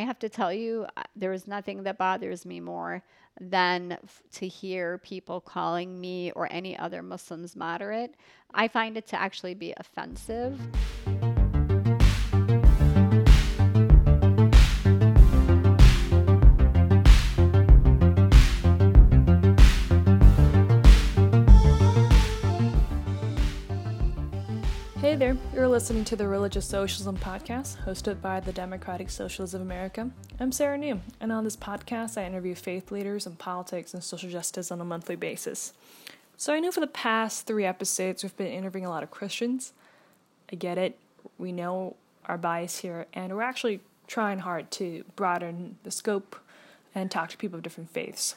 I have to tell you, there is nothing that bothers me more than f- to hear people calling me or any other Muslims moderate. I find it to actually be offensive. Listening to the Religious Socialism Podcast, hosted by the Democratic Socialists of America. I'm Sarah Ngu, and on this podcast, I interview faith leaders in politics and social justice on a monthly basis. So I know for the past three episodes, we've been interviewing a lot of Christians. I get it, we know our bias here, and we're actually trying hard to broaden the scope and talk to people of different faiths.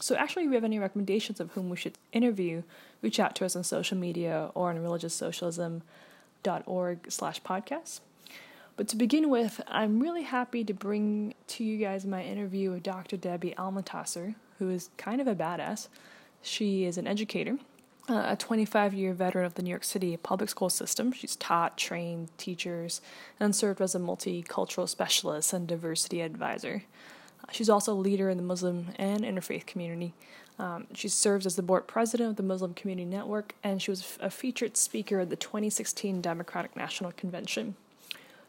So, actually, if you have any recommendations of whom we should interview, reach out to us on social media or on religioussocialism.org slash podcast. But to begin with, I'm really happy to bring to you guys my interview with Dr. Debbie Almontaser, who is kind of a badass. She is an educator, uh, a 25 year veteran of the New York City public school system. She's taught, trained teachers, and served as a multicultural specialist and diversity advisor. She's also a leader in the Muslim and interfaith community. Um, she serves as the board president of the Muslim Community Network, and she was a featured speaker at the 2016 Democratic National Convention.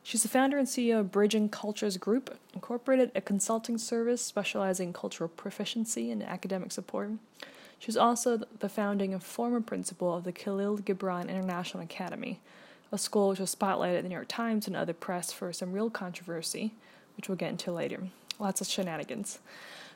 She's the founder and CEO of Bridging Cultures Group, Incorporated, a consulting service specializing in cultural proficiency and academic support. She's also the founding and former principal of the Khalil Gibran International Academy, a school which was spotlighted in the New York Times and other press for some real controversy, which we'll get into later lots of shenanigans.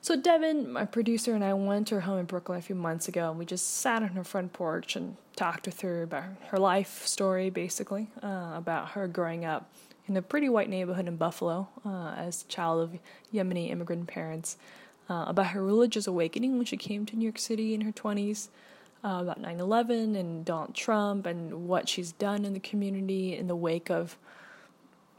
So Devin, my producer, and I went to her home in Brooklyn a few months ago, and we just sat on her front porch and talked with her about her life story, basically, uh, about her growing up in a pretty white neighborhood in Buffalo uh, as a child of Yemeni immigrant parents, uh, about her religious awakening when she came to New York City in her 20s, uh, about 9 11 and Donald Trump, and what she's done in the community in the wake of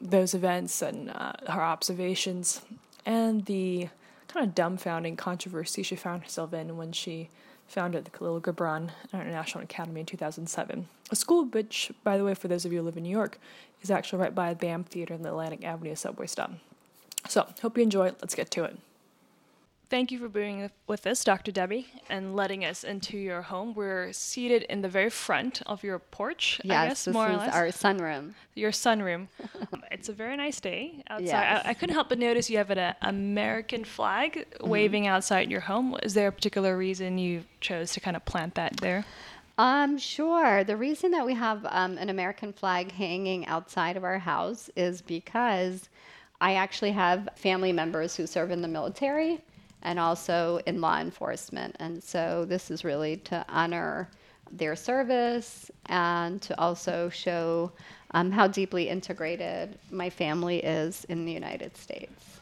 those events and uh, her observations and the kind of dumbfounding controversy she found herself in when she founded the Khalil Gibran International Academy in 2007. A school which, by the way, for those of you who live in New York, is actually right by the BAM Theater in the Atlantic Avenue subway stop. So, hope you enjoy. Let's get to it. Thank you for being with us, Dr. Debbie, and letting us into your home. We're seated in the very front of your porch, yes, I guess, this more is or less. our sunroom. Your sunroom. it's a very nice day outside. Yes. I, I couldn't help but notice you have an uh, American flag Mm-hmm. waving outside your home. Is there a particular reason you chose to kind of plant that there? Um, sure. The reason that we have um, an American flag hanging outside of our house is because I actually have family members who serve in the military and also in law enforcement. And so this is really to honor their service and to also show um, how deeply integrated my family is in the United States.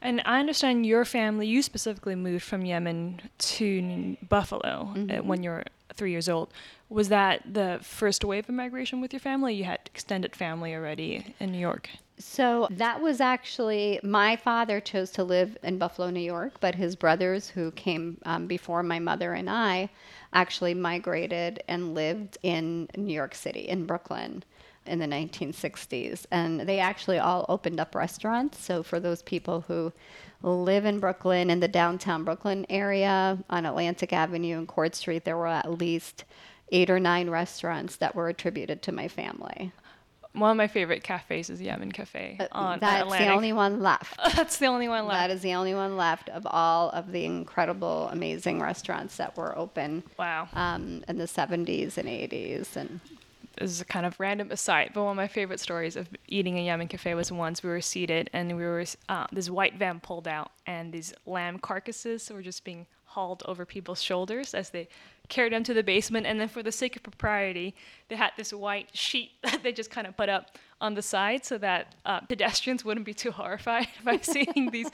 And I understand your family, you specifically moved from Yemen to Buffalo uh, Mm-hmm. when you were three years old. Was that the first wave of migration with your family? You had extended family already in New York. So that was actually my father chose to live in Buffalo, New York, but his brothers, who came um, before my mother and I, actually migrated and lived in New York City, in Brooklyn, in the 1960s. And they actually all opened up restaurants. So for those people who live in Brooklyn, in the downtown Brooklyn area, on Atlantic Avenue and Court Street, there were at least eight or nine restaurants that were attributed to my family. One of my favorite cafes is Yemen Cafe on Uh, That's Atlantic. the only one left. That's the only one left. That is the only one left of all of the incredible, amazing restaurants that were open wow. um, in the 70s and 80s. And this is a kind of random aside, but one of my favorite stories of eating a Yemen cafe was once we were seated and we were uh, this white van pulled out and these lamb carcasses were just being hauled over people's shoulders as they carried them to the basement. And then for the sake of propriety, they had this white sheet that they just kind of put up on the side so that uh, pedestrians wouldn't be too horrified by seeing these.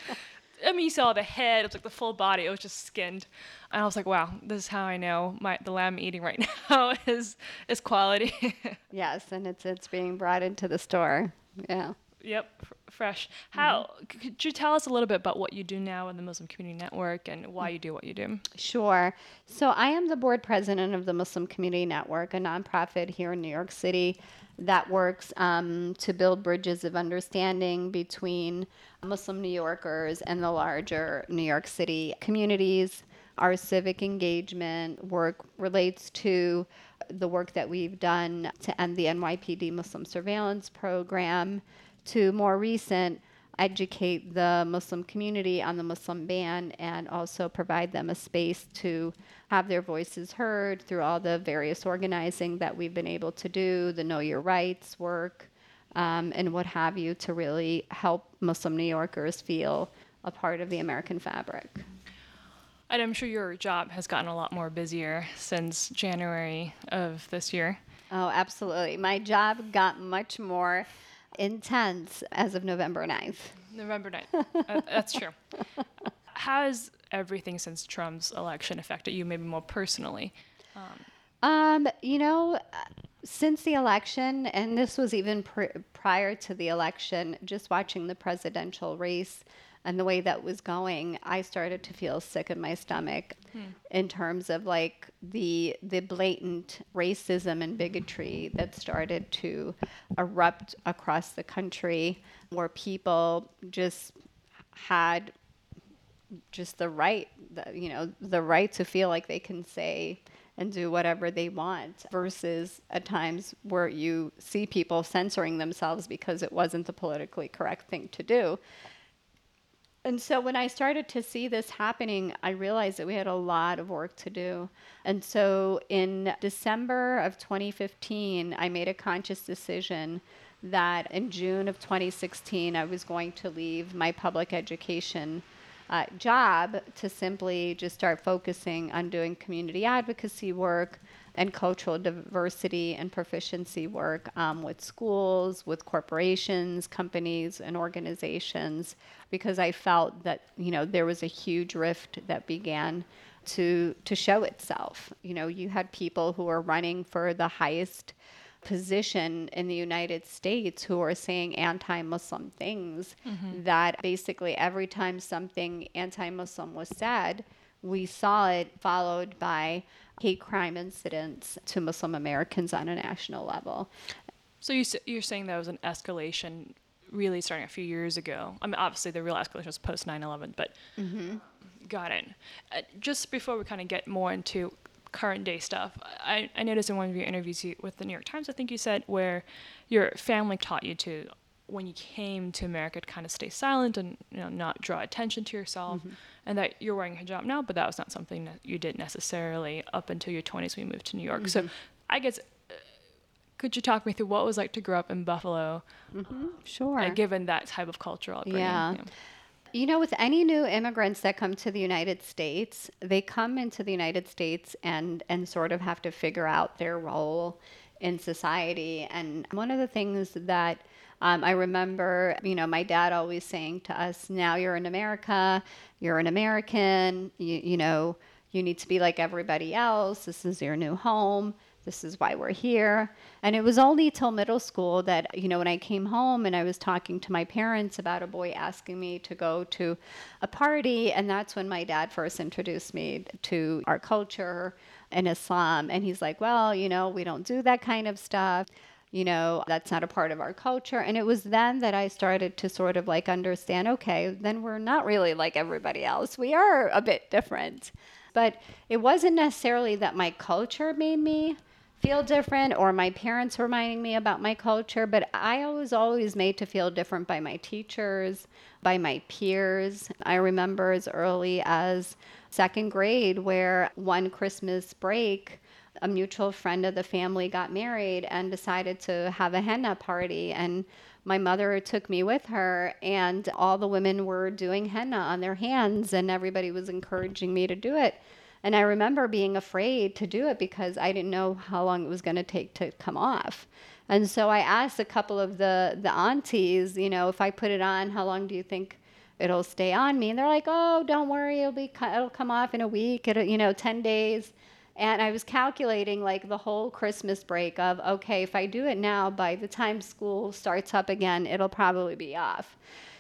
I mean, you saw the head; it was like the full body. It was just skinned, and I was like, "Wow, this is how I know my the lamb I'm eating right now is is quality." yes, and it's, it's being brought into the store. Yeah. Yep, f- fresh. How c- could you tell us a little bit about what you do now in the Muslim Community Network and why you do what you do? Sure. So I am the board president of the Muslim Community Network, a nonprofit here in New York City that works um, to build bridges of understanding between Muslim New Yorkers and the larger New York City communities. Our civic engagement work relates to the work that we've done to end the NYPD Muslim surveillance program, to more recent educate the Muslim community on the Muslim ban and also provide them a space to have their voices heard through all the various organizing that we've been able to do, the Know Your Rights work, um, and what have you, to really help Muslim New Yorkers feel a part of the American fabric. And I'm sure your job has gotten a lot more busier since January of this year. Oh, absolutely. My job got much more intense as of November 9th. November 9th. uh, that's true. How has everything since Trump's election affected you, maybe more personally? Um, um, you know, since the election, and this was even pr- prior to the election, just watching the presidential race and the way that was going, I started to feel sick in my stomach hmm. in terms of like the the blatant racism and bigotry that started to erupt across the country, where people just had just the right, the, you know, the right to feel like they can say and do whatever they want versus at times where you see people censoring themselves because it wasn't the politically correct thing to do. And so when I started to see this happening, I realized that we had a lot of work to do. And so in December of 2015, I made a conscious decision that in June of 2016, I was going to leave my public education uh, job to simply just start focusing on doing community advocacy work and cultural diversity and proficiency work um, with schools, with corporations, companies, and organizations, because I felt that you know there was a huge rift that began to to show itself. You know, you had people who were running for the highest position in the United States who are saying anti Muslim things mm-hmm. that basically every time something anti Muslim was said, we saw it followed by hate crime incidents to Muslim Americans on a national level. So you, you're saying that was an escalation really starting a few years ago. I mean, obviously the real escalation was post 9/11, but mm-hmm. got it. Uh, just before we kind of get more into current day stuff. I, I noticed in one of your interviews with the New York Times, I think you said, where your family taught you to, when you came to America, to kind of stay silent and you know not draw attention to yourself, mm-hmm. and that you're wearing hijab now, but that was not something that you did necessarily up until your 20s when you moved to New York. Mm-hmm. So I guess uh, could you talk me through what it was like to grow up in Buffalo? Mm-hmm. Sure. Uh, given that type of cultural upbringing. Yeah. yeah. You know, with any new immigrants that come to the United States, they come into the United States and, and sort of have to figure out their role in society. And one of the things that um, I remember, you know, my dad always saying to us, now you're in America, you're an American, you, you know, you need to be like everybody else, this is your new home this is why we're here. And it was only till middle school that, you know, when I came home and I was talking to my parents about a boy asking me to go to a party, and that's when my dad first introduced me to our culture and Islam. And he's like, well, you know, we don't do that kind of stuff. You know, that's not a part of our culture. And it was then that I started to sort of like understand okay, then we're not really like everybody else. We are a bit different. But it wasn't necessarily that my culture made me feel different or my parents reminding me about my culture, but I was always made to feel different by my teachers, by my peers. I remember as early as second grade where one Christmas break, a mutual friend of the family got married and decided to have a henna party and my mother took me with her and all the women were doing henna on their hands and everybody was encouraging me to do it and I remember being afraid to do it because I didn't know how long it was going to take to come off. And so I asked a couple of the, the aunties, you know, if I put it on, how long do you think it'll stay on me? And they're like, oh, don't worry, it'll, be, it'll come off in a week, it'll, you know, 10 days. And I was calculating like the whole Christmas break of, okay, if I do it now, by the time school starts up again, it'll probably be off.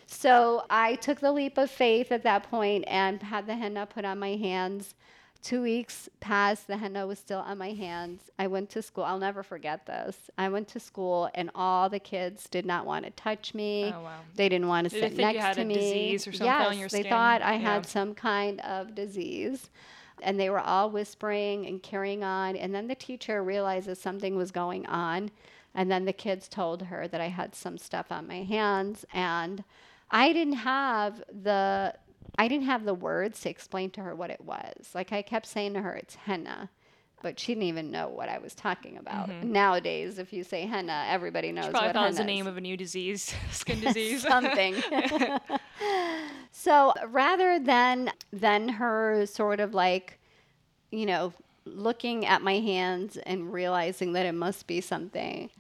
So I took the leap of faith at that point and had the henna put on my hands Two weeks passed, the henna was still on my hands. I went to school. I'll never forget this. I went to school, and all the kids did not want to touch me. Oh, wow. They didn't want to Did they sit next to a me. disease or something yes, they skin? thought I Yeah. had some kind of disease. And they were all whispering and carrying on. And then the teacher realizes something was going on. And then the kids told her that I had some stuff on my hands. And I didn't have the I didn't have the words to explain to her what it was. Like I kept saying to her, it's henna. But she didn't even know what I was talking about. Mm-hmm. Nowadays, if you say henna, everybody knows Probably what thought it was the henna is name of a new disease, skin disease. something. so rather than than her sort of like, you know, looking at my hands and realizing that it must be something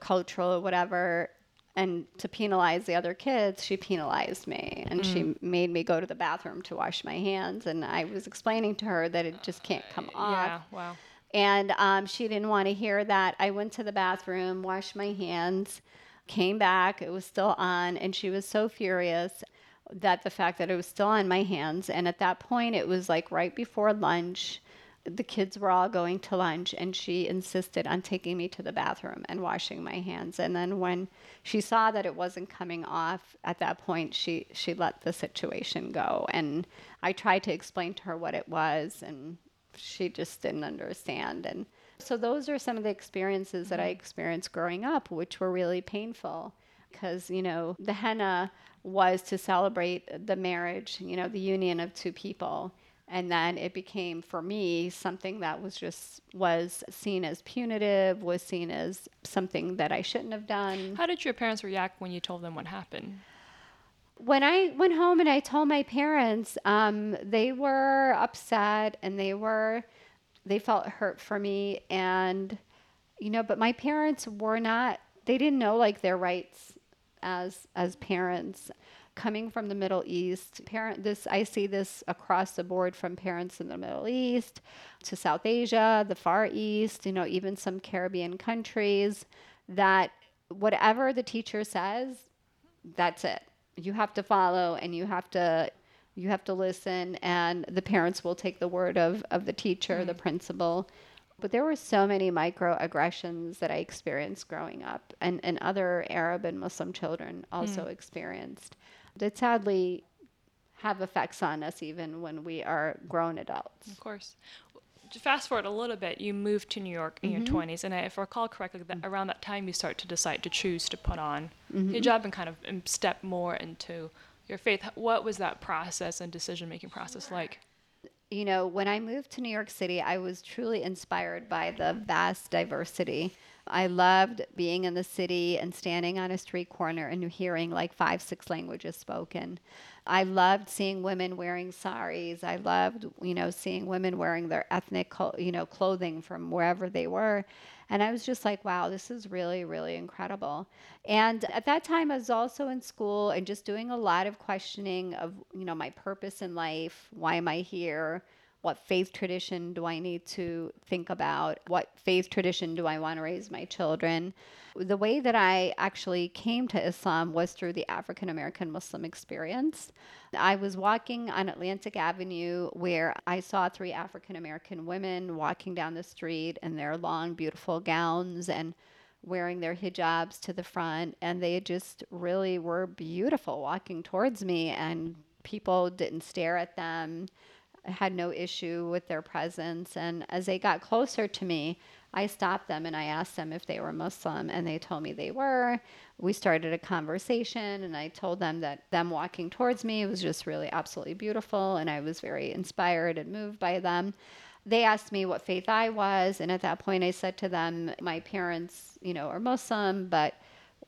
cultural or whatever, and to penalize the other kids, she penalized me and she made me go to the bathroom to wash my hands. And I was explaining to her that it just can't come off. yeah, wow. And um, she didn't want to hear that. I went to the bathroom, washed my hands, came back. It was still on. And she was so furious that the fact that it was still on my hands. And at that point, it was like right before lunch. The kids were all going to lunch, and she insisted on taking me to the bathroom and washing my hands. And then when she saw that it wasn't coming off, at that point, she, she let the situation go. And I tried to explain to her what it was, and she just didn't understand. And so those are some of the experiences that I mm-hmm. experienced growing up, which were really painful because, you know, the henna was to celebrate the marriage, you know, the union of two people. And then it became for me something that was just was seen as punitive, was seen as something that I shouldn't have done. How did your parents react when you told them what happened? when I went home and I told my parents, um, they were upset and they were, they felt hurt for me. And, you know, but my parents were not, they didn't know like their rights as, as parents. Coming from the Middle East, parent this I see this across the board from parents in the Middle East to South Asia, the Far East, you know, even some Caribbean countries that whatever the teacher says, that's it. You have to follow and you have to you have to listen and the parents will take the word of, of the teacher the mm. principal. But there were so many microaggressions that i experienced growing up and, and other arab and muslim children also mm. experienced that sadly have effects on us even when we are grown adults Of course. To Fast forward a little bit, you moved to New York in Mm-hmm. your 20s, and if I recall correctly, that around that time you start to decide to choose to put on Mm-hmm. hijab and kind of step more into your faith. What was that process and decision making process like? you know, when I moved to New York City, I was truly inspired by the vast diversity. I loved being in the city and standing on a street corner and hearing like five, six languages spoken. I loved seeing women wearing saris. I loved, you know, seeing women wearing their ethnic, you know, clothing from wherever they were. And I was just like, wow, this is really, really incredible. And at that time, I was also in school and just doing a lot of questioning of, you know, my purpose in life. Why am I here? What faith tradition do I need to think about? What faith tradition do I want to raise my children? The way that I actually came to Islam was through the African American Muslim experience. I was walking on Atlantic Avenue where I saw three African American women walking down the street in their long, beautiful gowns and wearing their hijabs to the front. And they just really were beautiful walking towards me, and people didn't stare at them. I had no issue with their presence. And as they got closer to me, I stopped them and I asked them if they were Muslim, and they told me they were. We started a conversation, and I told them that them walking towards me was just really absolutely beautiful, and I was very inspired and moved by them. They asked me what faith I was, and at that point, I said to them, My parents, you know, are Muslim, but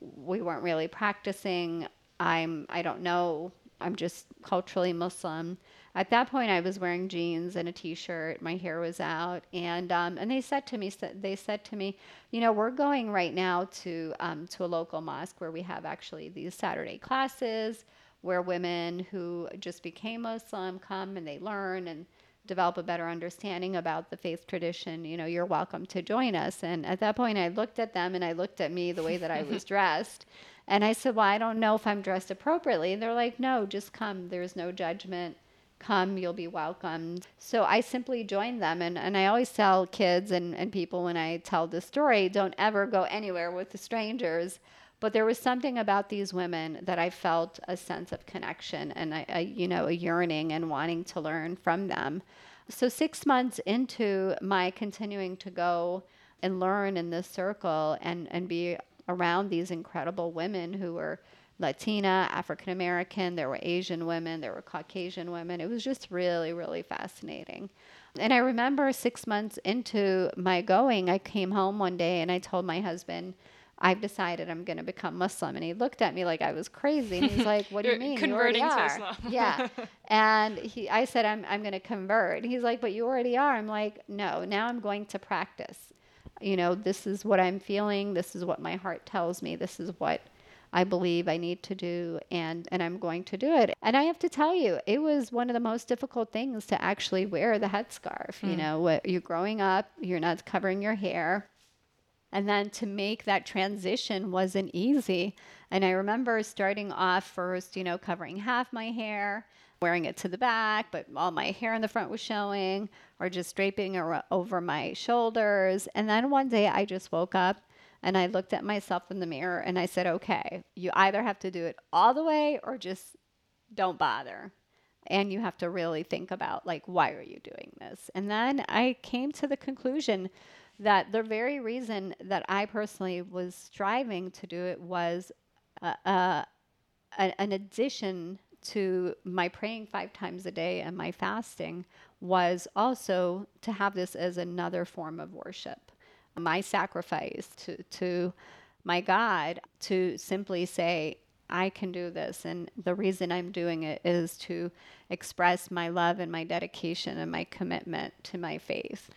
we weren't really practicing. I'm, I don't know, I'm just culturally Muslim. At that point, I was wearing jeans and a t-shirt. My hair was out, and um, and they said to me, they said to me, you know, we're going right now to um, to a local mosque where we have actually these Saturday classes where women who just became Muslim come and they learn and develop a better understanding about the faith tradition. You know, you're welcome to join us. And at that point, I looked at them and I looked at me the way that I was dressed. And I said, Well, I don't know if I'm dressed appropriately. And they're like, No, just come. There's no judgment come, you'll be welcomed. So I simply joined them. And, and I always tell kids and, and people when I tell this story don't ever go anywhere with the strangers. But there was something about these women that I felt a sense of connection and a, a you know a yearning and wanting to learn from them. So six months into my continuing to go and learn in this circle and and be around these incredible women who were Latina, African American, there were Asian women, there were Caucasian women. It was just really, really fascinating. And I remember six months into my going, I came home one day and I told my husband, I've decided I'm going to become Muslim. And he looked at me like I was crazy. And he's like, What do you mean? Converting you to. Islam. yeah. And he, I said, I'm, I'm going to convert. And he's like, But you already are. I'm like, No, now I'm going to practice. You know, this is what I'm feeling. This is what my heart tells me. This is what I believe I need to do and and I'm going to do it. And I have to tell you, it was one of the most difficult things to actually wear the headscarf. Mm. You know, what you're growing up, you're not covering your hair. And then to make that transition wasn't easy. And I remember starting off first, you know, covering half my hair, wearing it to the back, but all my hair in the front was showing, or just draping over my shoulders. And then one day I just woke up and I looked at myself in the mirror and I said, okay, you either have to do it all the way or just don't bother. And you have to really think about, like, why are you doing this? And then I came to the conclusion that the very reason that I personally was striving to do it was uh, uh, an addition to my praying five times a day and my fasting was also to have this as another form of worship my sacrifice to, to my God to simply say, I can do this. And the reason I'm doing it is to express my love and my dedication and my commitment to my faith.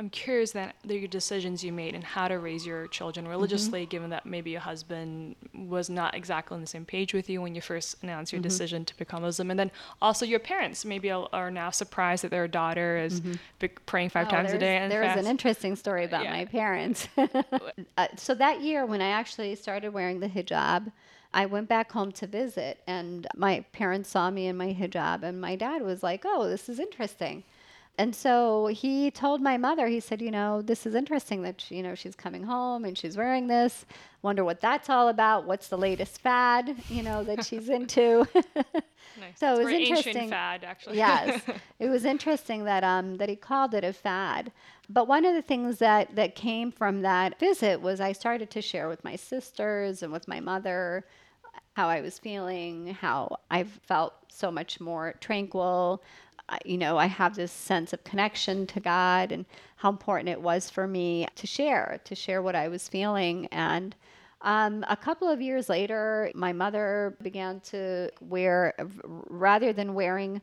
I'm curious that the decisions you made and how to raise your children religiously, mm-hmm. given that maybe your husband was not exactly on the same page with you when you first announced your mm-hmm. decision to become Muslim, and then also your parents maybe are now surprised that their daughter is mm-hmm. praying five oh, times a day. And there's an interesting story about yeah. my parents. uh, so that year, when I actually started wearing the hijab. I went back home to visit, and my parents saw me in my hijab, and my dad was like, "Oh, this is interesting." And so he told my mother, he said, you know, this is interesting that, she, you know, she's coming home and she's wearing this. Wonder what that's all about. What's the latest fad, you know, that she's into. nice. So it was interesting. fad, actually. yes. It was interesting that, um, that he called it a fad. But one of the things that, that came from that visit was I started to share with my sisters and with my mother how I was feeling, how I felt so much more tranquil, you know, I have this sense of connection to God and how important it was for me to share, to share what I was feeling. And um, a couple of years later, my mother began to wear, rather than wearing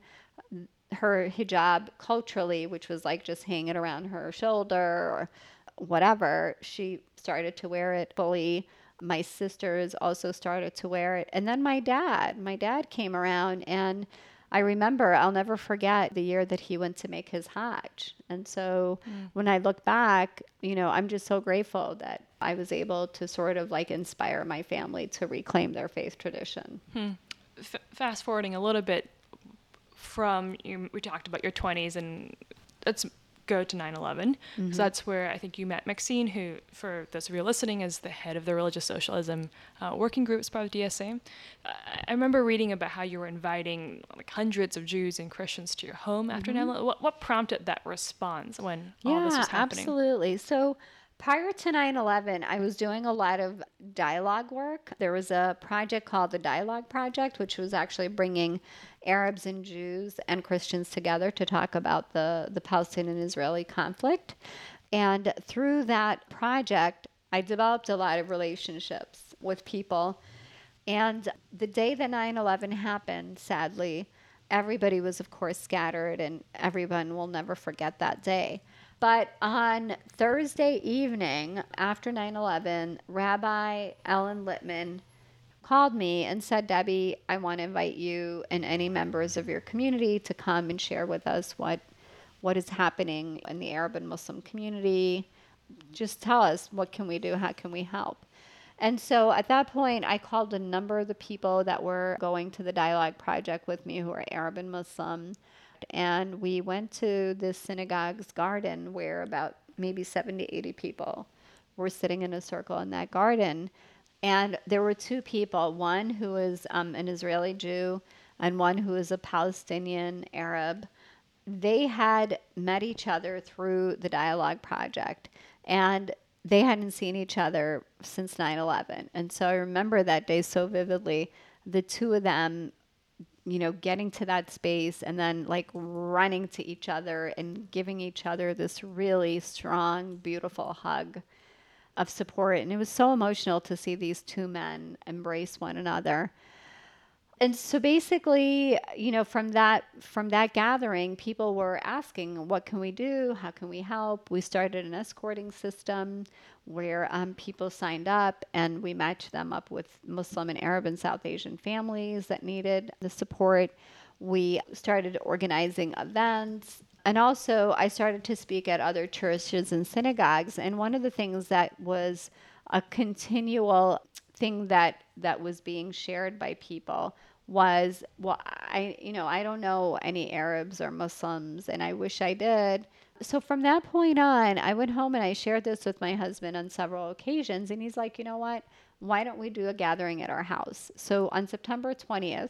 her hijab culturally, which was like just hanging around her shoulder or whatever, she started to wear it fully. My sisters also started to wear it. And then my dad, my dad came around and I remember, I'll never forget the year that he went to make his Hajj. And so mm. when I look back, you know, I'm just so grateful that I was able to sort of like inspire my family to reclaim their faith tradition. Hmm. F- fast forwarding a little bit from, you, we talked about your 20s, and let's go to 9 11. Mm-hmm. So that's where I think you met Maxine, who, for those of you listening, is the head of the Religious Socialism uh, Working Group as part of DSA. Uh, I remember reading about how you were inviting like hundreds of Jews and Christians to your home after mm-hmm. 9 11. What, what prompted that response when yeah, all this was happening? Absolutely. So Prior to 9 11, I was doing a lot of dialogue work. There was a project called the Dialogue Project, which was actually bringing Arabs and Jews and Christians together to talk about the, the Palestinian Israeli conflict. And through that project, I developed a lot of relationships with people. And the day that 9 11 happened, sadly, everybody was, of course, scattered, and everyone will never forget that day. But on Thursday evening after 9 11, Rabbi Ellen Lippmann called me and said, Debbie, I want to invite you and any members of your community to come and share with us what what is happening in the Arab and Muslim community. Just tell us what can we do, how can we help? And so at that point, I called a number of the people that were going to the Dialogue Project with me who are Arab and Muslim. And we went to the synagogue's garden where about maybe 70, 80 people were sitting in a circle in that garden. And there were two people one who was um, an Israeli Jew and one who was a Palestinian Arab. They had met each other through the Dialogue Project. And they hadn't seen each other since 9 11. And so I remember that day so vividly. The two of them, you know, getting to that space and then like running to each other and giving each other this really strong, beautiful hug of support. And it was so emotional to see these two men embrace one another. And so basically you know from that from that gathering people were asking what can we do? How can we help? We started an escorting system where um, people signed up and we matched them up with muslim and arab and south asian families that needed the support. We started organizing events and also i started to speak at other churches and synagogues and one of the things that was a continual thing that that was being shared by people was well i you know i don't know any arabs or muslims and i wish i did. So from that point on i went home and i shared this with my husband on several occasions and he's like you know what? Why don't we do a gathering at our house? So on september 20th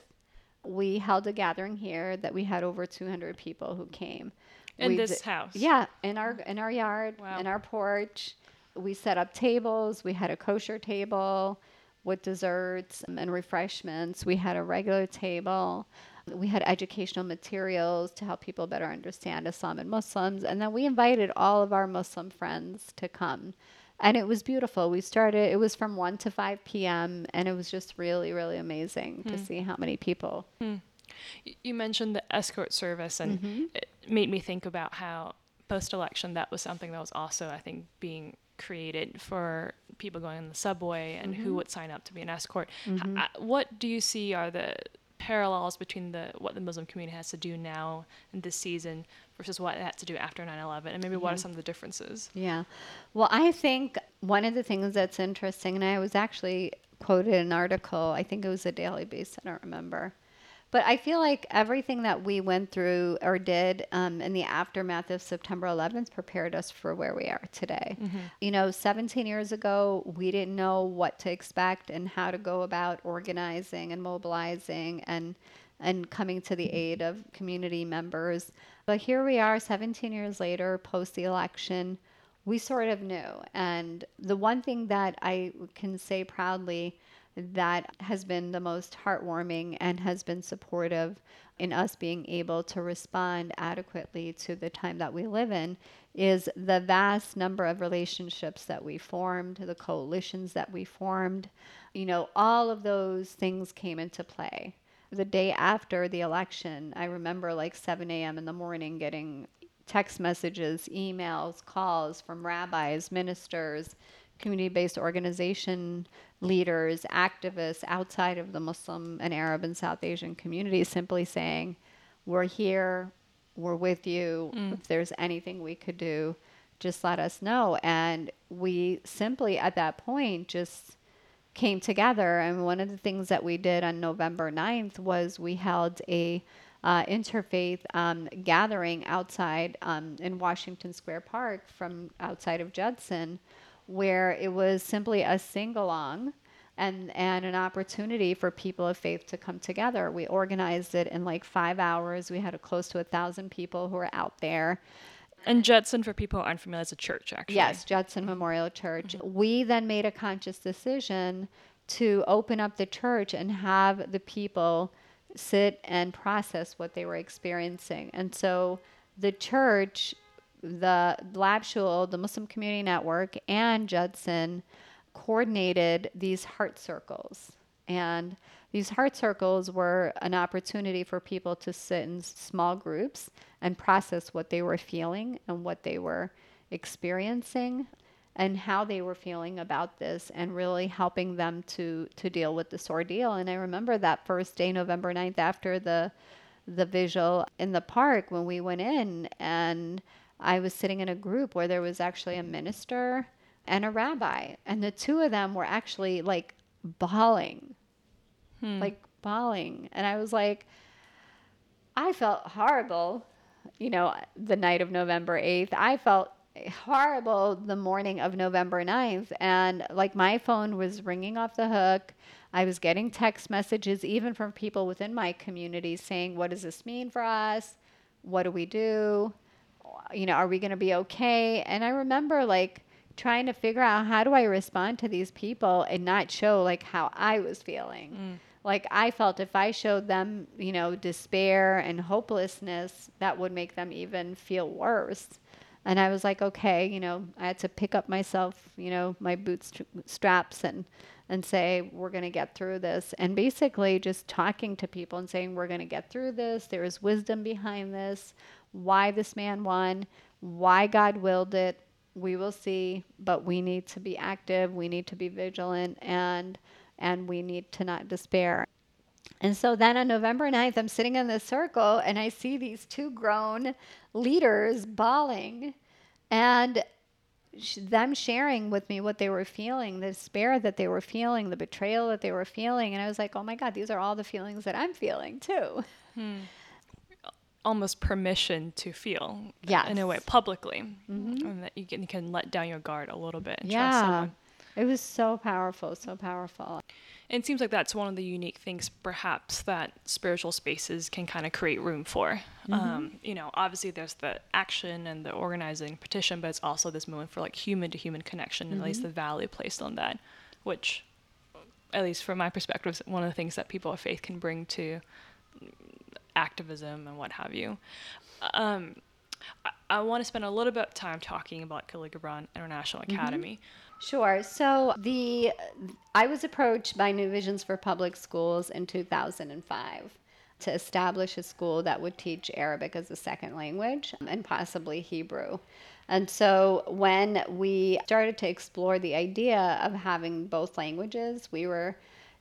we held a gathering here that we had over 200 people who came in we this d- house yeah in our in our yard Wow. in our porch we set up tables we had a kosher table with desserts and refreshments. We had a regular table. We had educational materials to help people better understand Islam and Muslims. And then we invited all of our Muslim friends to come. And it was beautiful. We started, it was from 1 to 5 p.m., and it was just really, really amazing to see how many people. Y- You mentioned the escort service, and Mm-hmm. it made me think about how post election that was something that was also, I think, being created for people going on the subway and Mm-hmm. who would sign up to be an escort. H- uh, what do you see are the parallels between the what the Muslim community has to do now in this season versus what it had to do after 9/11, and maybe what Mm-hmm. are some of the differences? Yeah. Well, I think one of the things that's interesting, and I was actually quoted an article, I think it was a Daily Beast, I don't remember. But I feel like everything that we went through or did um, in the aftermath of September 11th prepared us for where we are today. You know, 17 years ago, we didn't know what to expect and how to go about organizing and mobilizing and and coming to the aid of community members. But here we are 17 years later, post the election we sort of knew. And the one thing that I can say proudly that has been the most heartwarming and has been supportive in us being able to respond adequately to the time that we live in is the vast number of relationships that we formed, the coalitions that we formed. You know, all of those things came into play. The day after the election, I remember like 7 a.m. in the morning getting text messages, emails, calls from rabbis, ministers, community based organization leaders, activists outside of the Muslim and Arab and South Asian communities simply saying, We're here, we're with you. If there's anything we could do, just let us know. And we simply at that point just came together. And one of the things that we did on November 9th was we held a uh, interfaith um, gathering outside um, in Washington Square Park from outside of Judson, where it was simply a sing along and, and an opportunity for people of faith to come together. We organized it in like five hours. We had a, close to a thousand people who were out there. And Judson, for people who aren't familiar, is a church, actually. Yes, Judson Memorial Church. Mm-hmm. We then made a conscious decision to open up the church and have the people sit and process what they were experiencing. And so the church, the Lab Shul, the Muslim Community Network, and Judson coordinated these heart circles. And these heart circles were an opportunity for people to sit in small groups and process what they were feeling and what they were experiencing and how they were feeling about this and really helping them to to deal with this ordeal and i remember that first day november 9th after the the visual in the park when we went in and i was sitting in a group where there was actually a minister and a rabbi. And the two of them were actually like bawling, hmm. like bawling. And I was like, I felt horrible, you know, the night of November 8th. I felt horrible the morning of November 9th. And like my phone was ringing off the hook. I was getting text messages, even from people within my community, saying, What does this mean for us? What do we do? You know, are we going to be okay? And I remember like trying to figure out how do I respond to these people and not show like how I was feeling. Mm. Like I felt if I showed them, you know, despair and hopelessness, that would make them even feel worse. And I was like, okay, you know, I had to pick up myself, you know, my bootstraps and and say we're going to get through this and basically just talking to people and saying we're going to get through this there is wisdom behind this why this man won why god willed it we will see but we need to be active we need to be vigilant and and we need to not despair and so then on November 9th, I'm sitting in this circle and I see these two grown leaders bawling and sh- them sharing with me what they were feeling, the despair that they were feeling, the betrayal that they were feeling. And I was like, oh my God, these are all the feelings that I'm feeling too. Hmm. Almost permission to feel Yes. in a way publicly. Mm-hmm. And that you can, you can let down your guard a little bit and trust Yeah. someone. It was so powerful, so powerful. It seems like that's one of the unique things, perhaps, that spiritual spaces can kind of create room for. Mm-hmm. Um, you know, obviously there's the action and the organizing petition, but it's also this moment for like human to human connection, and at least mm-hmm. the value placed on that, which, at least from my perspective, is one of the things that people of faith can bring to activism and what have you. Um, I, I want to spend a little bit of time talking about Khalil Gibran International Academy. Sure. So the I was approached by New Visions for Public Schools in 2005 to establish a school that would teach Arabic as a second language and possibly Hebrew. And so when we started to explore the idea of having both languages, we were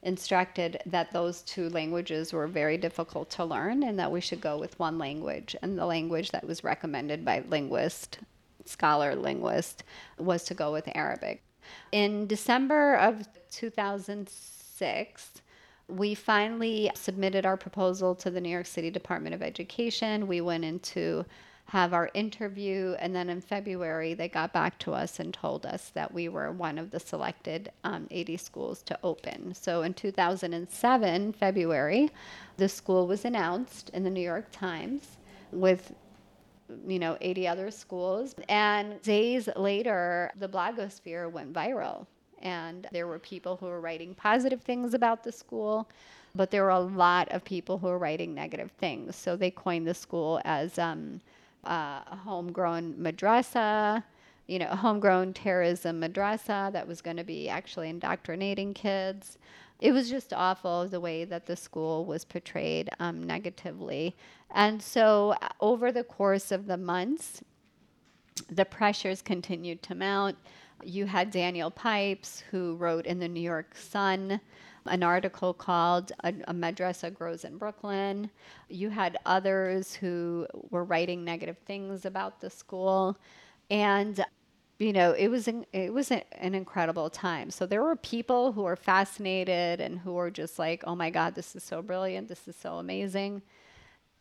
instructed that those two languages were very difficult to learn and that we should go with one language. And the language that was recommended by linguist scholar linguist was to go with Arabic. In December of 2006, we finally submitted our proposal to the New York City Department of Education. We went in to have our interview, and then in February, they got back to us and told us that we were one of the selected um, 80 schools to open. So in 2007, February, the school was announced in the New York Times with you know 80 other schools and days later the blogosphere went viral and there were people who were writing positive things about the school but there were a lot of people who were writing negative things so they coined the school as um, uh, a homegrown madrasa you know, a homegrown terrorism madrasa that was going to be actually indoctrinating kids. It was just awful the way that the school was portrayed um, negatively. And so, uh, over the course of the months, the pressures continued to mount. You had Daniel Pipes, who wrote in the New York Sun an article called A, a Madrasa Grows in Brooklyn. You had others who were writing negative things about the school. And you know, it was an, it was an incredible time. So there were people who were fascinated and who were just like, "Oh my God, this is so brilliant! This is so amazing."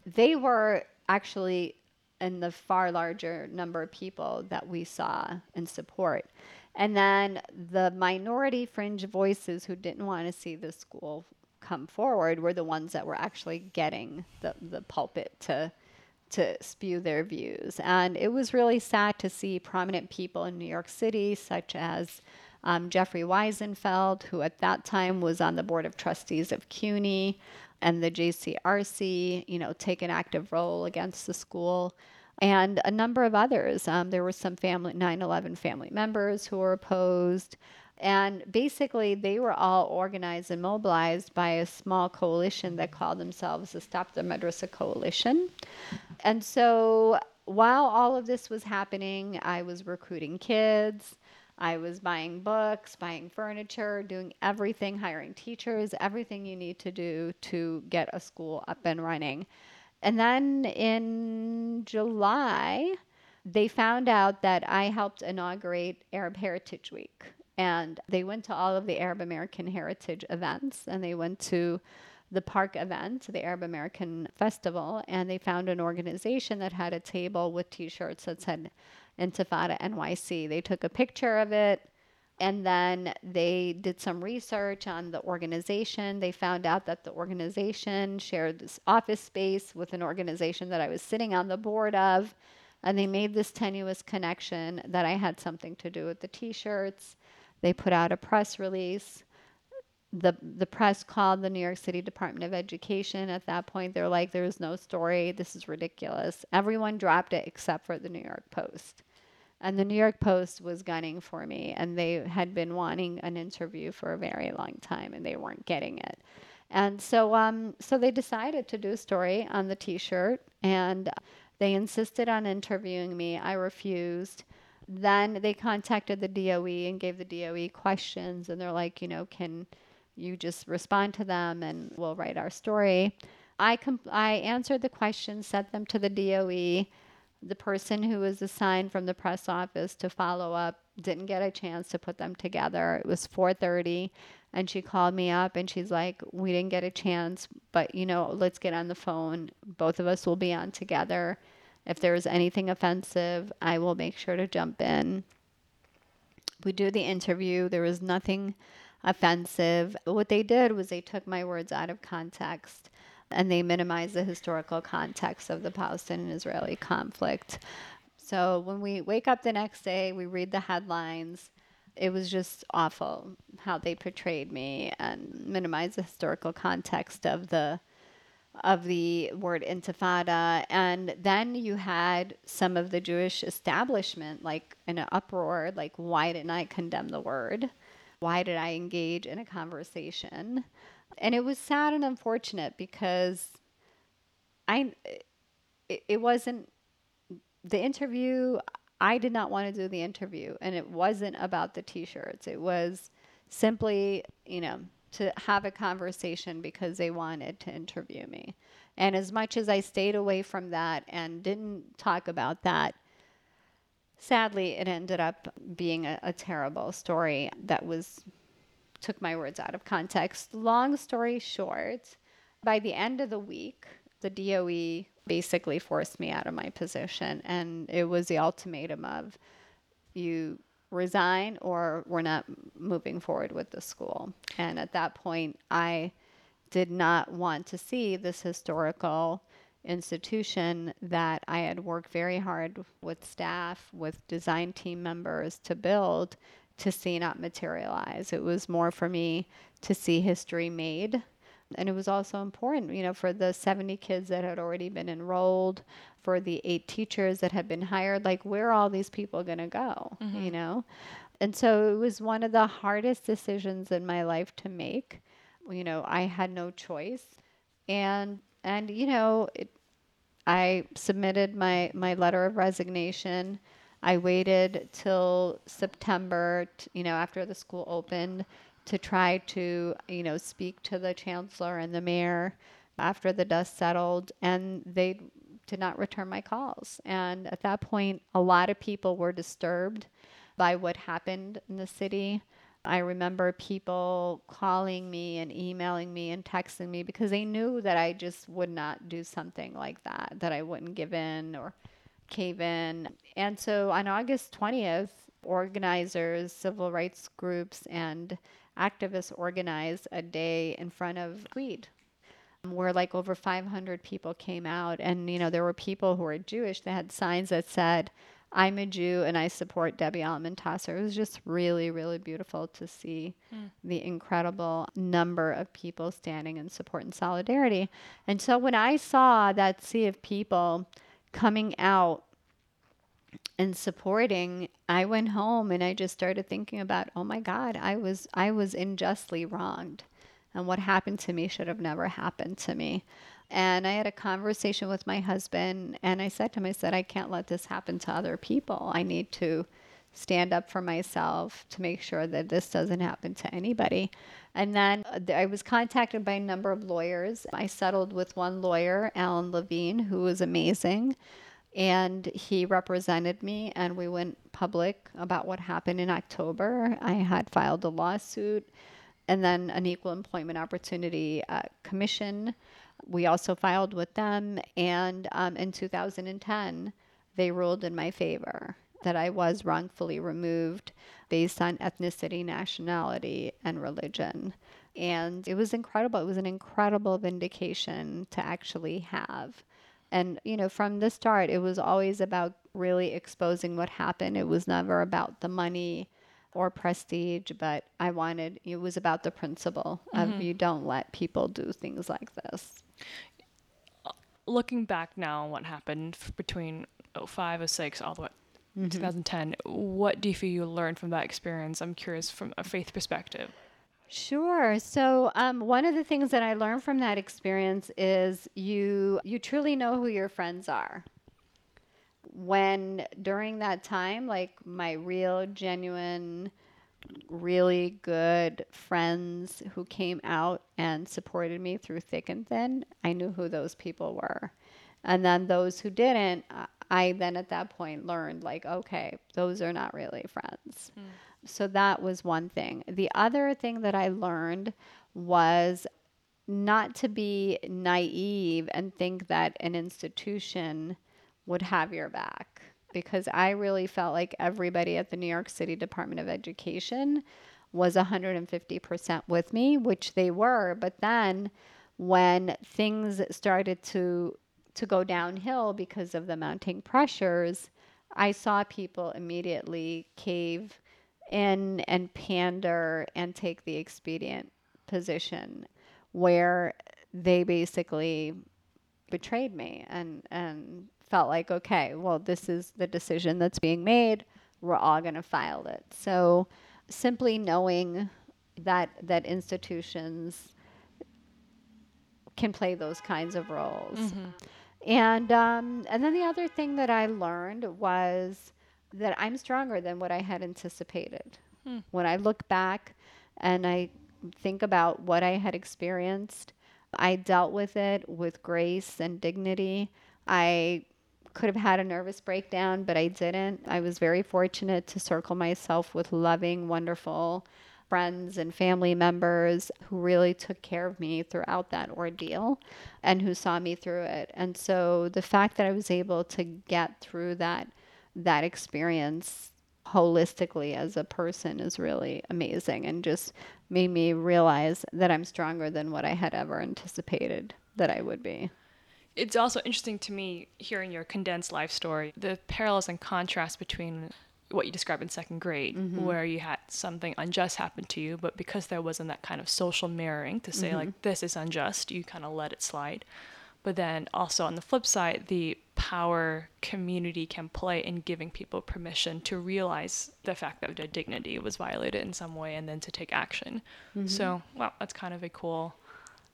They were actually in the far larger number of people that we saw and support. And then the minority fringe voices who didn't want to see the school come forward were the ones that were actually getting the, the pulpit to to spew their views. And it was really sad to see prominent people in New York City, such as um, Jeffrey Wiesenfeld, who at that time was on the board of trustees of CUNY and the JCRC, you know, take an active role against the school. And a number of others. Um, there were some family 9/11 family members who were opposed, and basically they were all organized and mobilized by a small coalition that called themselves the Stop the Madrasa Coalition. And so while all of this was happening, I was recruiting kids. I was buying books, buying furniture, doing everything, hiring teachers, everything you need to do to get a school up and running. And then in July, they found out that I helped inaugurate Arab Heritage Week. And they went to all of the Arab American Heritage events and they went to the park event, the Arab American Festival, and they found an organization that had a table with t shirts that said Intifada NYC. They took a picture of it and then they did some research on the organization. They found out that the organization shared this office space with an organization that I was sitting on the board of. And they made this tenuous connection that I had something to do with the t shirts. They put out a press release. The, the press called the New York City Department of Education. At that point, they're like, there's no story. This is ridiculous. Everyone dropped it except for the New York Post. And the New York Post was gunning for me, and they had been wanting an interview for a very long time, and they weren't getting it. And so, um, so they decided to do a story on the T-shirt, and they insisted on interviewing me. I refused. Then they contacted the DOE and gave the DOE questions, and they're like, you know, can you just respond to them, and we'll write our story. I comp- I answered the questions, sent them to the DOE the person who was assigned from the press office to follow up didn't get a chance to put them together. It was 4:30 and she called me up and she's like, "We didn't get a chance, but you know, let's get on the phone. Both of us will be on together. If there's anything offensive, I will make sure to jump in." We do the interview. There was nothing offensive. What they did was they took my words out of context and they minimize the historical context of the Palestinian Israeli conflict. So when we wake up the next day, we read the headlines. It was just awful how they portrayed me and minimized the historical context of the of the word intifada and then you had some of the Jewish establishment like in an uproar like why didn't I condemn the word why did I engage in a conversation and it was sad and unfortunate because I it, it wasn't the interview I did not want to do the interview and it wasn't about the t-shirts. It was simply you know to have a conversation because they wanted to interview me. And as much as I stayed away from that and didn't talk about that sadly it ended up being a, a terrible story that was took my words out of context. Long story short, by the end of the week, the DOE basically forced me out of my position. And it was the ultimatum of you resign or we're not moving forward with the school. And at that point, I did not want to see this historical institution that I had worked very hard with staff, with design team members to build to see not materialize. It was more for me to see history made. And it was also important, you know, for the 70 kids that had already been enrolled, for the eight teachers that had been hired, like, where are all these people going to go, mm-hmm. you know? And so it was one of the hardest decisions in my life to make. You know, I had no choice. And, and you know, it, I submitted my, my letter of resignation I waited till September, t- you know, after the school opened to try to, you know, speak to the chancellor and the mayor after the dust settled, and they did not return my calls. And at that point, a lot of people were disturbed by what happened in the city. I remember people calling me and emailing me and texting me because they knew that I just would not do something like that, that I wouldn't give in or cave in. And so on August 20th, organizers, civil rights groups, and activists organized a day in front of Tweed where like over 500 people came out and you know there were people who were jewish that had signs that said i'm a jew and i support debbie Almontaser it was just really really beautiful to see mm. the incredible number of people standing in support and solidarity and so when i saw that sea of people coming out and supporting i went home and i just started thinking about oh my god i was i was unjustly wronged. And what happened to me should have never happened to me. And i had a conversation with my husband and i said to him i said i can't let this happen to other people. I need to stand up for myself to make sure that this doesn't happen to anybody and then uh, I was contacted by a number of lawyers. I settled with one lawyer, Alan Levine, who was amazing. and he represented me and we went public about what happened in October. I had filed a lawsuit and then an equal employment opportunity uh, commission. We also filed with them, and um, in 2010, they ruled in my favor that I was wrongfully removed based on ethnicity, nationality, and religion. And it was incredible. It was an incredible vindication to actually have. And, you know, from the start, it was always about really exposing what happened. It was never about the money or prestige, but I wanted, it was about the principle of Mm-hmm. you don't let people do things like this. Looking back now on what happened between 05, 06, all the way Mm-hmm. 2010, what do you feel you learned from that experience? I'm curious from a faith perspective. Sure. So um, one of the things that I learned from that experience is you you truly know who your friends are. When during that time, like my real, genuine, really good friends who came out and supported me through thick and thin, I knew who those people were. And then those who didn't, I- then at that point learned like, okay, those are not really friends. Hmm. So that was one thing. The other thing that I learned was not to be naive and think that an institution would have your back because I really felt like everybody at the New York City Department of Education was 150% with me, which they were. But then when things started to to go downhill because of the mounting pressures, I saw people immediately cave in and pander and take the expedient position where they basically betrayed me and and felt like okay well this is the decision that's being made. We're all going to file it. So simply knowing that that institutions can play those kinds of roles mm-hmm. And um, and then the other thing that I learned was that I'm stronger than what I had anticipated. When I look back and I think about what I had experienced, I dealt with it with grace and dignity. I could have had a nervous breakdown, but I didn't. I was very fortunate to circle myself with loving, wonderful friends and family members who really took care of me throughout that ordeal and who saw me through it. And so the fact that I was able to get through that that experience holistically as a person is really amazing and just made me realize that I'm stronger than what I had ever anticipated that I would be. It's also interesting to me hearing your condensed life story, the parallels and contrasts between what you described in second grade, mm-hmm. where you had something unjust happen to you, but because there wasn't that kind of social mirroring to say, like, mm-hmm. this is unjust, you kind of let it slide. But then also on the flip side, the power community can play in giving people permission to realize the fact that their dignity was violated in some way and then to take action. Mm-hmm. So, wow, that's kind of a cool,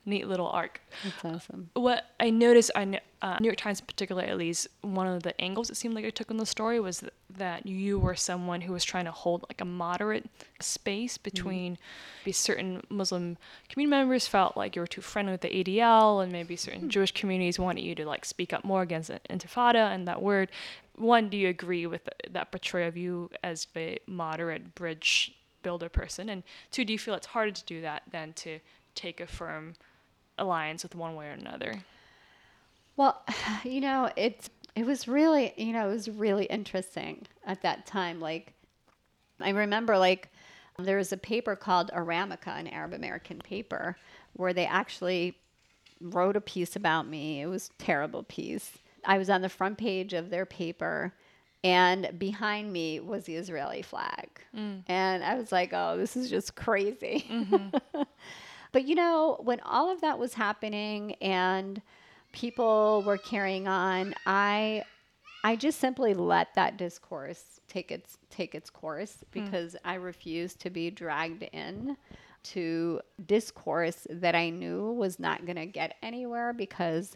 neat little arc That's awesome. what I noticed, I uh, New York Times in particular, at least one of the angles it seemed like it took on the story was th- that you were someone who was trying to hold like a moderate space between maybe certain Muslim community members felt like you were too friendly with the ADL, and maybe certain Jewish communities wanted you to like speak up more against the Intifada and that word. One, do you agree with that portrayal of you as a moderate bridge builder person? And two, do you feel it's harder to do that than to take a firm alliance with one way or another. Well, you know, it's it was really, you know, it was really interesting at that time. Like, I remember like there was a paper called Aramica, an Arab American paper, where they actually wrote a piece about me. It was a terrible piece. I was on the front page of their paper, and behind me was the Israeli flag. Mm. And I was like, oh, this is just crazy. Mm-hmm. But you know, when all of that was happening and people were carrying on, I I just simply let that discourse take its take its course hmm. because I refused to be dragged in to discourse that I knew was not going to get anywhere because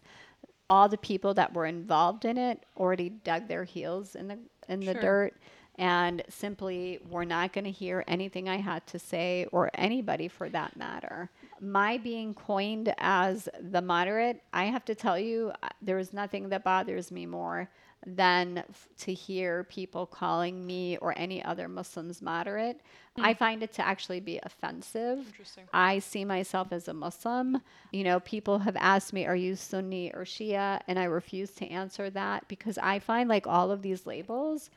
all the people that were involved in it already dug their heels in the in the Sure. dirt and simply were not going to hear anything I had to say or anybody for that matter. My being coined as the moderate, I have to tell you, uh, there is nothing that bothers me more than f- to hear people calling me or any other Muslims moderate. I find it to actually be offensive. Interesting. I see myself as a Muslim. You know, people have asked me, Are you Sunni or Shia? And I refuse to answer that because I find like all of these labels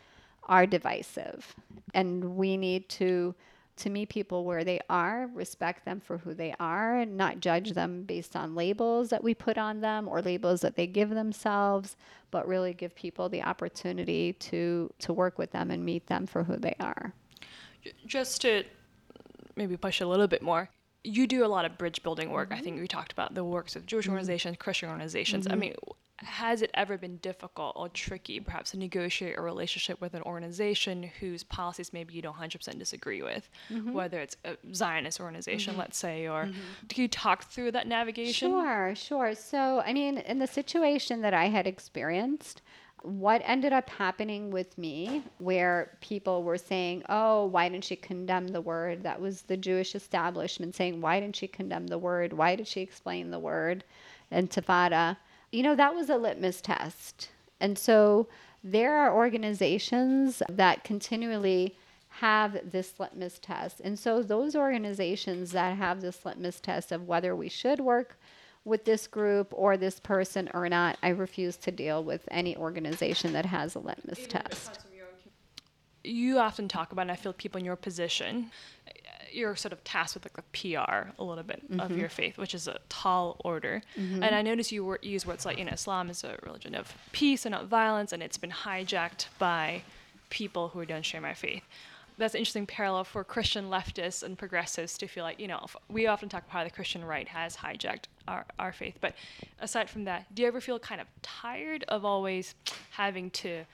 are divisive. And we need to to meet people where they are, respect them for who they are, and not judge them based on labels that we put on them or labels that they give themselves, but really give people the opportunity to to work with them and meet them for who they are. Just to maybe push a little bit more, you do a lot of bridge building work. I mm-hmm. think we talked about the works of Jewish mm-hmm. organizations, Christian organizations. I mm-hmm. mean, has it ever been difficult or tricky, perhaps, to negotiate a relationship with an organization whose policies maybe you don't 100% disagree with, mm-hmm. whether it's a Zionist organization, mm-hmm. let's say, or mm-hmm. do you talk through that navigation? Sure, sure. So, I mean, in the situation that I had experienced, what ended up happening with me, where people were saying, Oh, why didn't she condemn the word? That was the Jewish establishment saying, Why didn't she condemn the word? Why did she explain the word? Intifada. You know, that was a litmus test. And so there are organizations that continually have this litmus test. And so those organizations that have this litmus test of whether we should work with this group or this person or not, I refuse to deal with any organization that has a litmus test. You often talk about, and I feel people in your position, you're sort of tasked with like the PR a little bit of mm-hmm. your faith, which is a tall order. Mm-hmm. And I notice you wor- use words like, you know, Islam is a religion of peace and not violence, and it's been hijacked by people who don't share my faith. That's an interesting parallel for Christian leftists and progressives to feel like, you know, we often talk about how the Christian right has hijacked our, our faith. But aside from that, do you ever feel kind of tired of always having to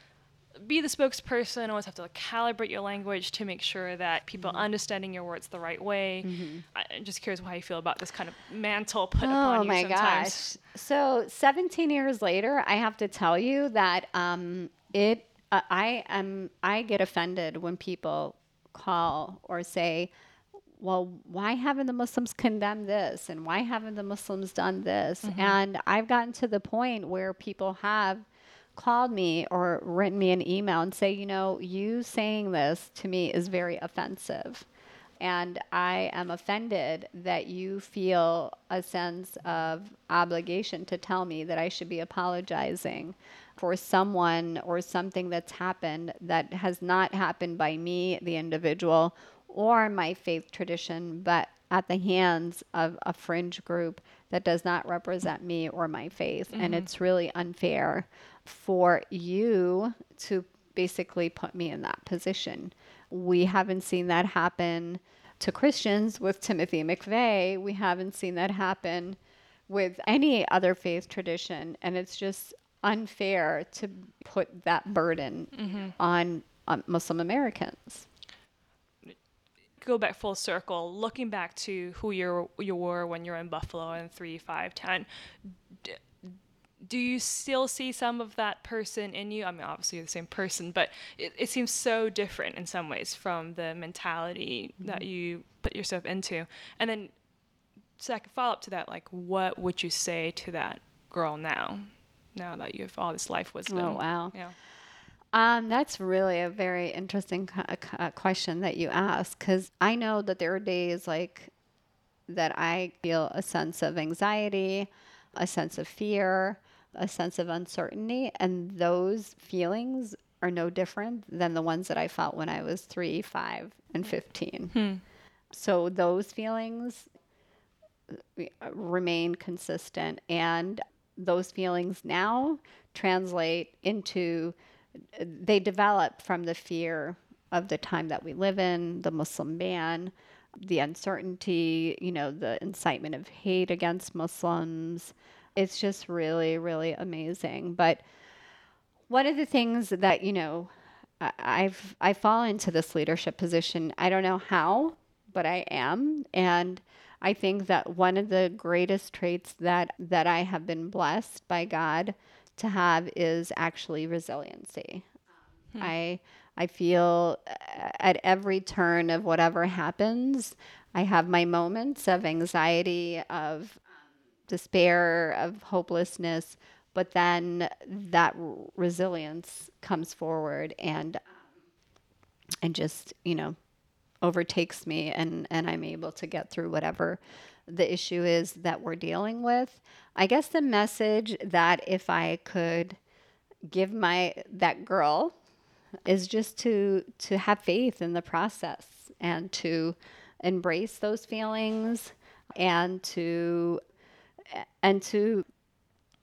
be the spokesperson, always have to calibrate your language to make sure that people Mm-hmm. are understanding your words the right way. I- I'm just curious how you feel about this kind of mantle put Oh upon you Oh my sometimes. gosh. So 17 years later, I have to tell you that um, it uh, I am I get offended when people call or say, well, why haven't the Muslims condemned this? And why haven't the Muslims done this? And I've gotten to the point where people have called me or written me an email and say, you know, you saying this to me is very offensive. And I am offended that you feel a sense of obligation to tell me that I should be apologizing for someone or something that's happened that has not happened by me, the individual, or my faith tradition, but at the hands of a fringe group that does not represent me or my faith. And mm-hmm. it's really unfair for you to basically put me in that position. We haven't seen that happen to Christians with Timothy McVeigh. We haven't seen that happen with any other faith tradition. And it's just unfair to put that burden mm-hmm. on, on Muslim Americans. Go back full circle, looking back to who you you were when you were in Buffalo in three, five, ten. D- do you still see some of that person in you? I mean, obviously you're the same person, but it, it seems so different in some ways from the mentality mm-hmm. that you put yourself into. And then, second follow up to that, like, what would you say to that girl now? Now that you have all this life wisdom. Oh, wow. Yeah. Um, that's really a very interesting question that you ask because I know that there are days like that I feel a sense of anxiety, a sense of fear, a sense of uncertainty, and those feelings are no different than the ones that I felt when I was three, five, and 15. So those feelings uh, remain consistent and those feelings now translate into they develop from the fear of the time that we live in the muslim ban the uncertainty you know the incitement of hate against muslims. It's just really really amazing. But one of the things that you know I've I fall into this leadership position. I don't know how, but I am, and I think that one of the greatest traits that that I have been blessed by God to have is actually resiliency. Hmm. I I feel uh, at every turn of whatever happens, I have my moments of anxiety, of um, despair, of hopelessness, but then that resilience comes forward and um, and just, you know, overtakes me and and I'm able to get through whatever the issue is that we're dealing with. I guess the message that if I could give my that girl is just to to have faith in the process and to embrace those feelings and to and to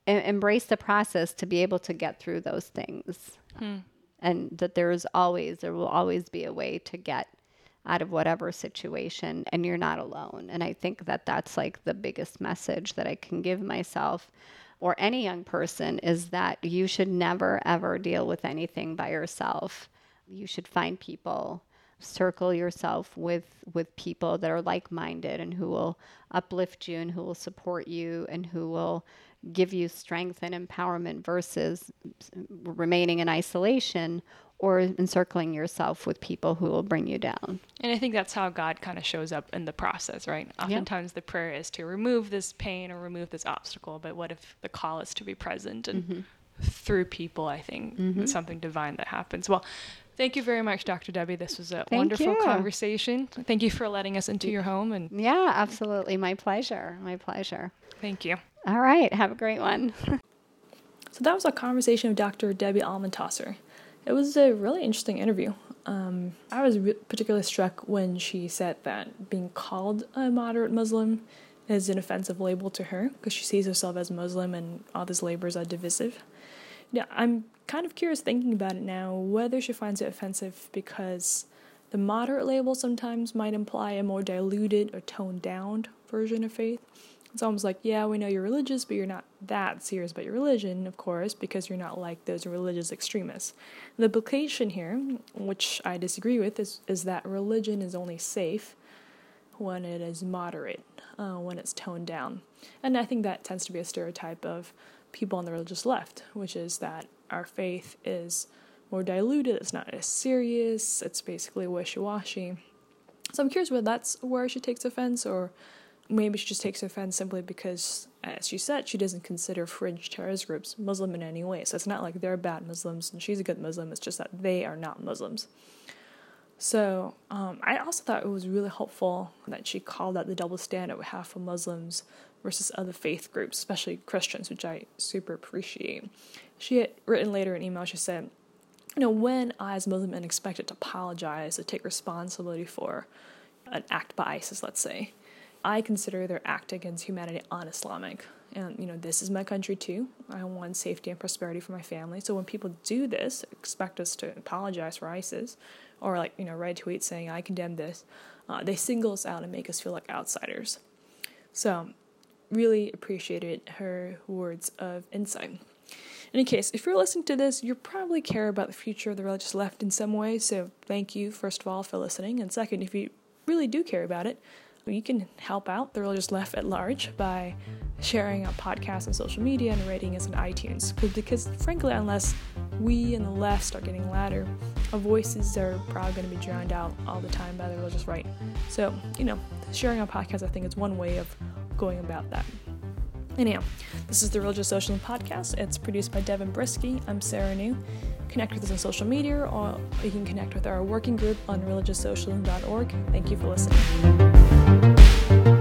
embrace the process to be able to get through those things hmm. and that there is always there will always be a way to get out of whatever situation and you're not alone. And i think that that's like the biggest message that i can give myself or any young person is that you should never ever deal with anything by yourself. You should find people circle yourself with with people that are like-minded and who will uplift you and who will support you and who will give you strength and empowerment versus remaining in isolation or encircling yourself with people who will bring you down. And I think that's how God kind of shows up in the process, right? Oftentimes yep. the prayer is to remove this pain or remove this obstacle, but what if the call is to be present and mm-hmm. through people, I think mm-hmm. something divine that happens. Well, Thank you very much, Dr. Debbie. This was a Thank wonderful you. conversation. Thank you for letting us into your home and Yeah, absolutely. My pleasure. My pleasure. Thank you. All right. Have a great one. so that was a conversation with Dr. Debbie Almontaser. It was a really interesting interview. Um, I was re- particularly struck when she said that being called a moderate Muslim is an offensive label to her because she sees herself as Muslim and all these labels are divisive. I'm kind of curious thinking about it now whether she finds it offensive because the moderate label sometimes might imply a more diluted or toned down version of faith. It's almost like, yeah, we know you're religious, but you're not that serious about your religion, of course, because you're not like those religious extremists. The implication here, which I disagree with, is, is that religion is only safe when it is moderate, uh, when it's toned down. And I think that tends to be a stereotype of people on the religious left, which is that our faith is more diluted, it's not as serious, it's basically wishy washy. So I'm curious whether that's where she takes offense, or maybe she just takes offense simply because, as she said, she doesn't consider fringe terrorist groups Muslim in any way. So it's not like they're bad Muslims and she's a good Muslim, it's just that they are not Muslims. So um, I also thought it was really helpful that she called out the double standard we have for Muslims versus other faith groups, especially Christians, which I super appreciate. She had written later in email, she said, You know, when I, as Muslim, am expected to apologize or take responsibility for an act by ISIS, let's say, I consider their act against humanity un-Islamic. And, you know, this is my country too. I want safety and prosperity for my family. So when people do this, expect us to apologize for ISIS, or like, you know, write tweets saying, I condemn this, uh, they single us out and make us feel like outsiders. So really appreciated her words of insight. In any case, if you're listening to this, you probably care about the future of the religious left in some way, so thank you, first of all, for listening. And second, if you really do care about it, you can help out the religious left at large by sharing our podcast on social media and rating us on iTunes. Because, frankly, unless we and the left start getting louder, our voices are probably going to be drowned out all the time by the religious right. So, you know, sharing our podcast, I think, is one way of going about that. Anyhow, this is the Religious Socialism Podcast. It's produced by Devin Brisky. I'm Sarah Ngu. Connect with us on social media, or you can connect with our working group on religioussocialism.org. Thank you for listening thank you